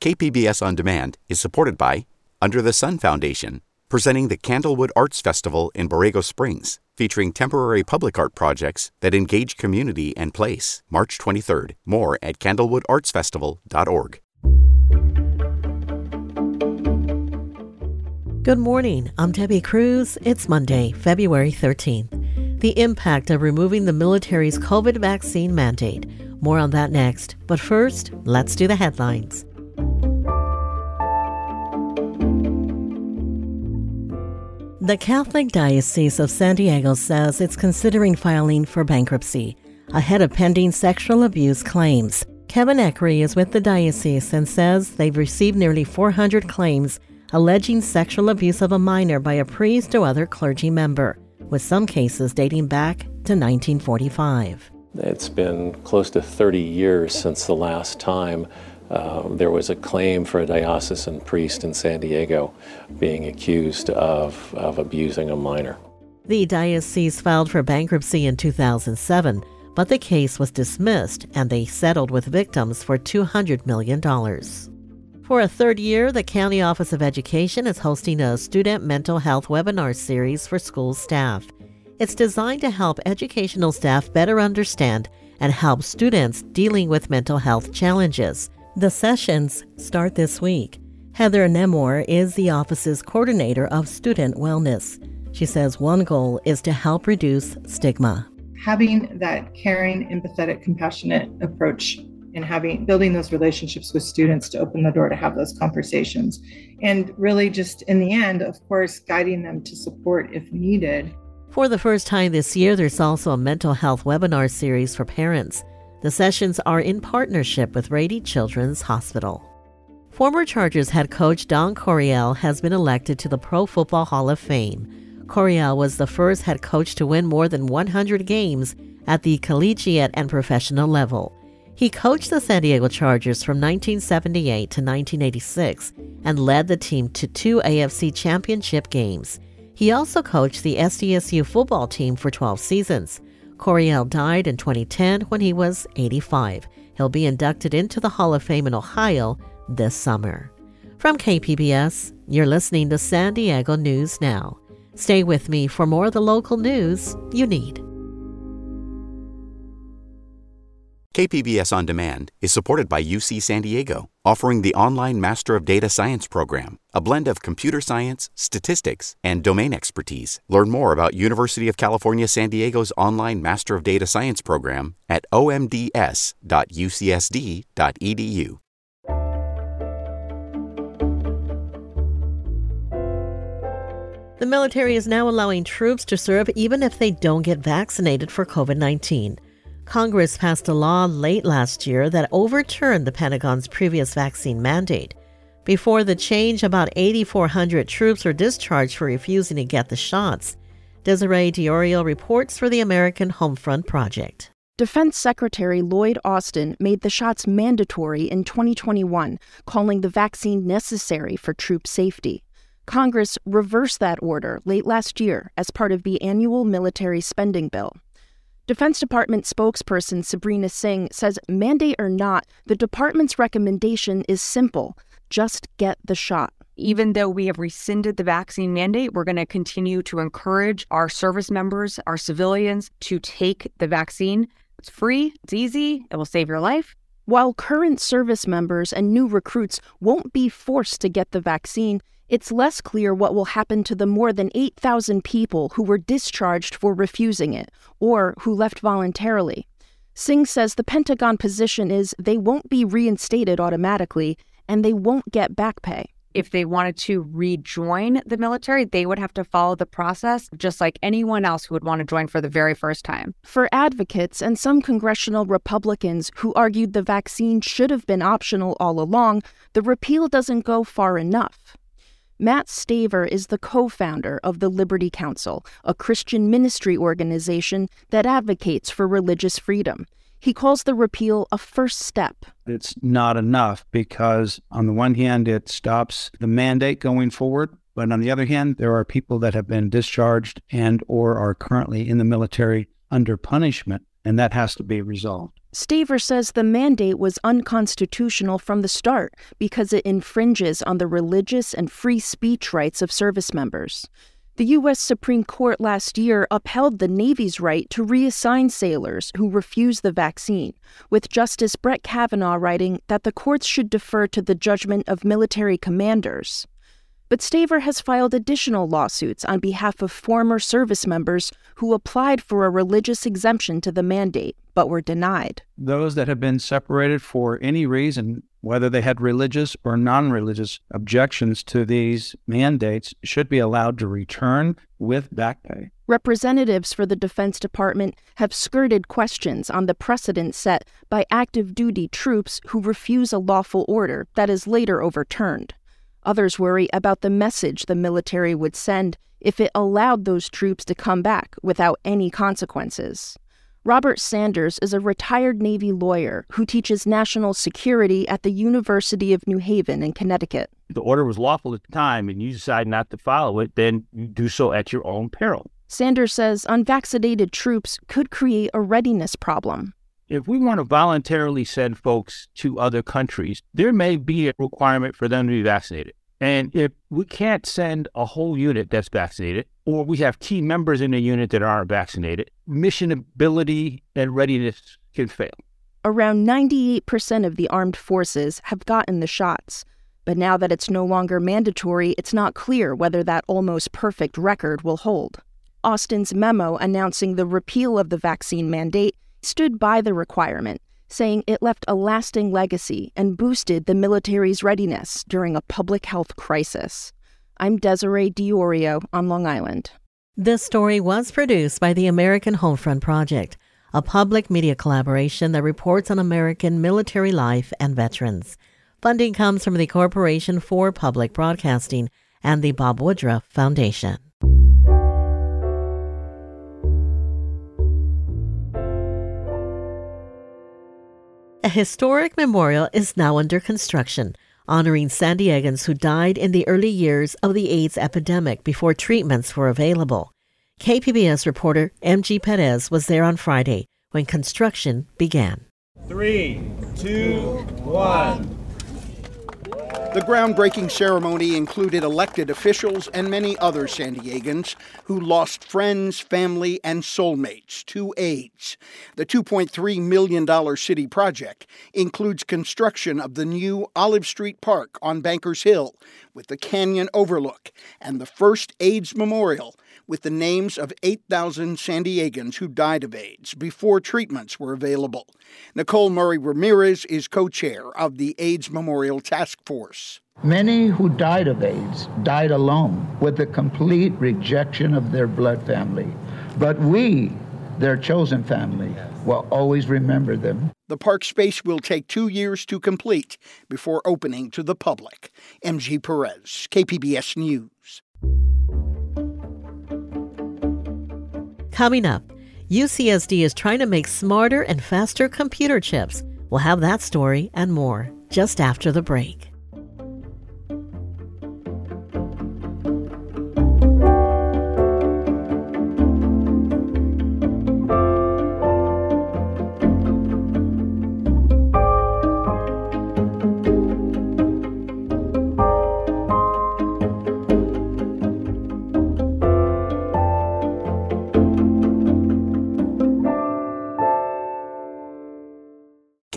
KPBS On Demand is supported by Under the Sun Foundation, presenting the Candlewood Arts Festival in Borrego Springs, featuring temporary public art projects that engage community and place. March 23rd. More at candlewoodartsfestival.org. Good morning. I'm Debbie Cruz. It's Monday, February 13th. The impact of removing the military's COVID vaccine mandate. More on that next. But first, let's do the headlines. The Catholic Diocese of San Diego says it's considering filing for bankruptcy ahead of pending sexual abuse claims. Kevin Eckery is with the diocese and says they've received nearly 400 claims alleging sexual abuse of a minor by a priest or other clergy member, with some cases dating back to 1945. It's been close to 30 years since the last time um, there was a claim for a diocesan priest in San Diego being accused of, of abusing a minor. The diocese filed for bankruptcy in 2007, but the case was dismissed and they settled with victims for $200 million. For a third year, the County Office of Education is hosting a student mental health webinar series for school staff. It's designed to help educational staff better understand and help students dealing with mental health challenges. The sessions start this week. Heather Nemor is the office's coordinator of student wellness. She says one goal is to help reduce stigma. Having that caring, empathetic, compassionate approach and having building those relationships with students to open the door to have those conversations and really just in the end of course guiding them to support if needed for the first time this year there's also a mental health webinar series for parents the sessions are in partnership with Rady Children's Hospital. Former Chargers head coach Don Coryell has been elected to the Pro Football Hall of Fame. Coryell was the first head coach to win more than 100 games at the collegiate and professional level. He coached the San Diego Chargers from 1978 to 1986 and led the team to two AFC championship games. He also coached the SDSU football team for 12 seasons. Coryell died in 2010 when he was 85. He'll be inducted into the Hall of Fame in Ohio this summer. From KPBS, you're listening to San Diego News Now. Stay with me for more of the local news you need. KPBS On Demand is supported by UC San Diego, offering the online Master of Data Science program, a blend of computer science, statistics, and domain expertise. Learn more about University of California San Diego's online Master of Data Science program at omds.ucsd.edu. The military is now allowing troops to serve even if they don't get vaccinated for COVID 19. Congress passed a law late last year that overturned the Pentagon's previous vaccine mandate. Before the change, about 8,400 troops were discharged for refusing to get the shots. Desiree D'Iorio reports for the American Homefront Project. Defense Secretary Lloyd Austin made the shots mandatory in 2021, calling the vaccine necessary for troop safety. Congress reversed that order late last year as part of the annual military spending bill. Defense Department spokesperson Sabrina Singh says, mandate or not, the department's recommendation is simple just get the shot. Even though we have rescinded the vaccine mandate, we're going to continue to encourage our service members, our civilians, to take the vaccine. It's free, it's easy, it will save your life. While current service members and new recruits won't be forced to get the vaccine, it's less clear what will happen to the more than 8,000 people who were discharged for refusing it or who left voluntarily. Singh says the Pentagon position is they won't be reinstated automatically and they won't get back pay. If they wanted to rejoin the military, they would have to follow the process just like anyone else who would want to join for the very first time. For advocates and some congressional Republicans who argued the vaccine should have been optional all along, the repeal doesn't go far enough. Mat Staver is the co founder of the Liberty Counsel, a Christian ministry organization that advocates for religious freedom. He calls the repeal a first step. It's not enough because, on the one hand, it stops the mandate going forward. But on the other hand, there are people that have been discharged and or are currently in the military under punishment, and that has to be resolved. Staver says the mandate was unconstitutional from the start because it infringes on the religious and free speech rights of service members. The U.S. Supreme Court last year upheld the Navy's right to reassign sailors who refuse the vaccine, with Justice Brett Kavanaugh writing that the courts should defer to the judgment of military commanders. But Staver has filed additional lawsuits on behalf of former service members who applied for a religious exemption to the mandate but were denied. Those that have been separated for any reason, whether they had religious or non religious objections to these mandates, should be allowed to return with back pay. Representatives for the Defense Department have skirted questions on the precedent set by active duty troops who refuse a lawful order that is later overturned. Others worry about the message the military would send if it allowed those troops to come back without any consequences. Robert Sanders is a retired Navy lawyer who teaches national security at the University of New Haven in Connecticut. The order was lawful at the time and you decide not to follow it, then you do so at your own peril. Sanders says unvaccinated troops could create a readiness problem if we want to voluntarily send folks to other countries, there may be a requirement for them to be vaccinated. And if we can't send a whole unit that's vaccinated, or we have key members in the unit that aren't vaccinated, mission ability and readiness can fail. Around 98% of the armed forces have gotten the shots. But now that it's no longer mandatory, it's not clear whether that almost perfect record will hold. Austin's memo announcing the repeal of the vaccine mandate stood by the requirement, saying it left a lasting legacy and boosted the military's readiness during a public health crisis. I'm Desiree D'Iorio on Long Island. This story was produced by the American Homefront Project, a public media collaboration that reports on American military life and veterans. Funding comes from the Corporation for Public Broadcasting and the Bob Woodruff Foundation. A historic memorial is now under construction, honoring San Diegans who died in the early years of the AIDS epidemic before treatments were available. KPBS reporter MG Perez was there on Friday when construction began. Three, two, one. The groundbreaking ceremony included elected officials and many other San Diegans who lost friends, family, and soulmates to AIDS. The $2.3 million city project includes construction of the new Olive Street Park on Bankers Hill with the canyon overlook and the first AIDS memorial with the names of 8,000 San Diegans who died of AIDS before treatments were available. Nicole Murray Ramirez is co chair of the AIDS Memorial Task Force. Many who died of AIDS died alone with the complete rejection of their blood family. But we, their chosen family, will always remember them. The park space will take two years to complete before opening to the public. MG Perez, KPBS News. Coming up, UCSD is trying to make smarter and faster computer chips. We'll have that story and more just after the break.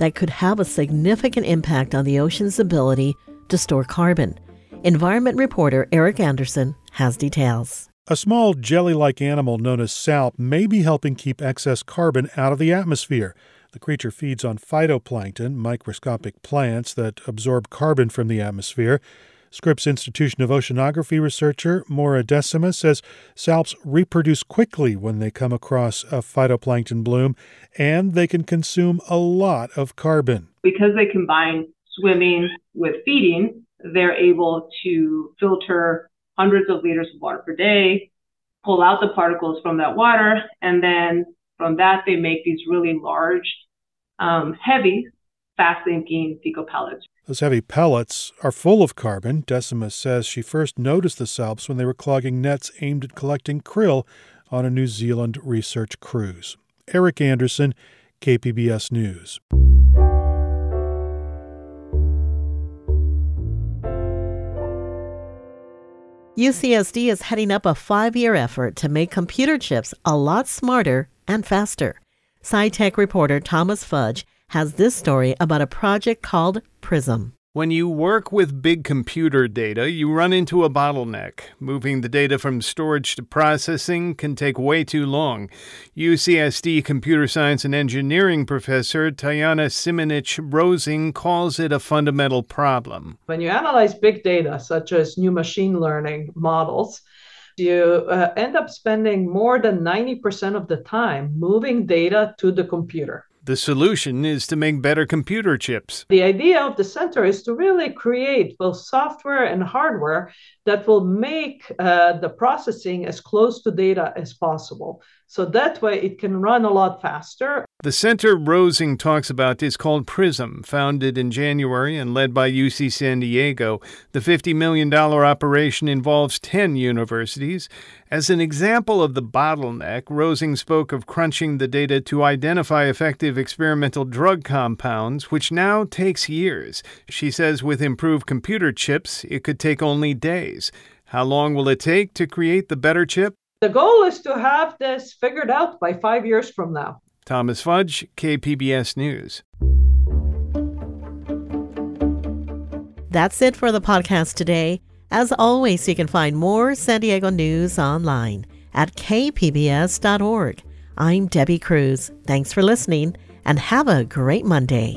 that could have a significant impact on the ocean's ability to store carbon. Environment reporter Eric Anderson has details. A small jelly like animal known as salp may be helping keep excess carbon out of the atmosphere. The creature feeds on phytoplankton, microscopic plants that absorb carbon from the atmosphere. Scripps Institution of Oceanography researcher Moira Decima says salps reproduce quickly when they come across a phytoplankton bloom, and they can consume a lot of carbon. Because they combine swimming, with feeding, they're able to filter hundreds of liters of water per day, pull out the particles from that water, and then from that they make these really large, um, heavy, fast sinking fecal pellets. Those heavy pellets are full of carbon. Decima says she first noticed the salps when they were clogging nets aimed at collecting krill on a New Zealand research cruise. Eric Anderson, KPBS News. UCSD is heading up a five year effort to make computer chips a lot smarter and faster. SciTech reporter Thomas Fudge has this story about a project called PRISM. When you work with big computer data, you run into a bottleneck. Moving the data from storage to processing can take way too long. UCSD computer science and engineering professor Tajana Simunic Rosing calls it a fundamental problem. When you analyze big data, such as new machine learning models, you uh, end up spending more than 90% of the time moving data to the computer. The solution is to make better computer chips. The idea of the center is to really create both software and hardware that will make uh, the processing as close to data as possible. So that way it can run a lot faster. The center Rosing talks about is called PRISM, founded in January and led by UC San Diego. The $50 million operation involves 10 universities. As an example of the bottleneck, Rosing spoke of crunching the data to identify effective experimental drug compounds, which now takes years. She says with improved computer chips, it could take only days. How long will it take to create the better chip? The goal is to have this figured out by five years from now. Thomas Fudge, KPBS News. That's it for the podcast today. As always, you can find more San Diego news online at kpbs.org. I'm Debbie Cruz. Thanks for listening and have a great Monday.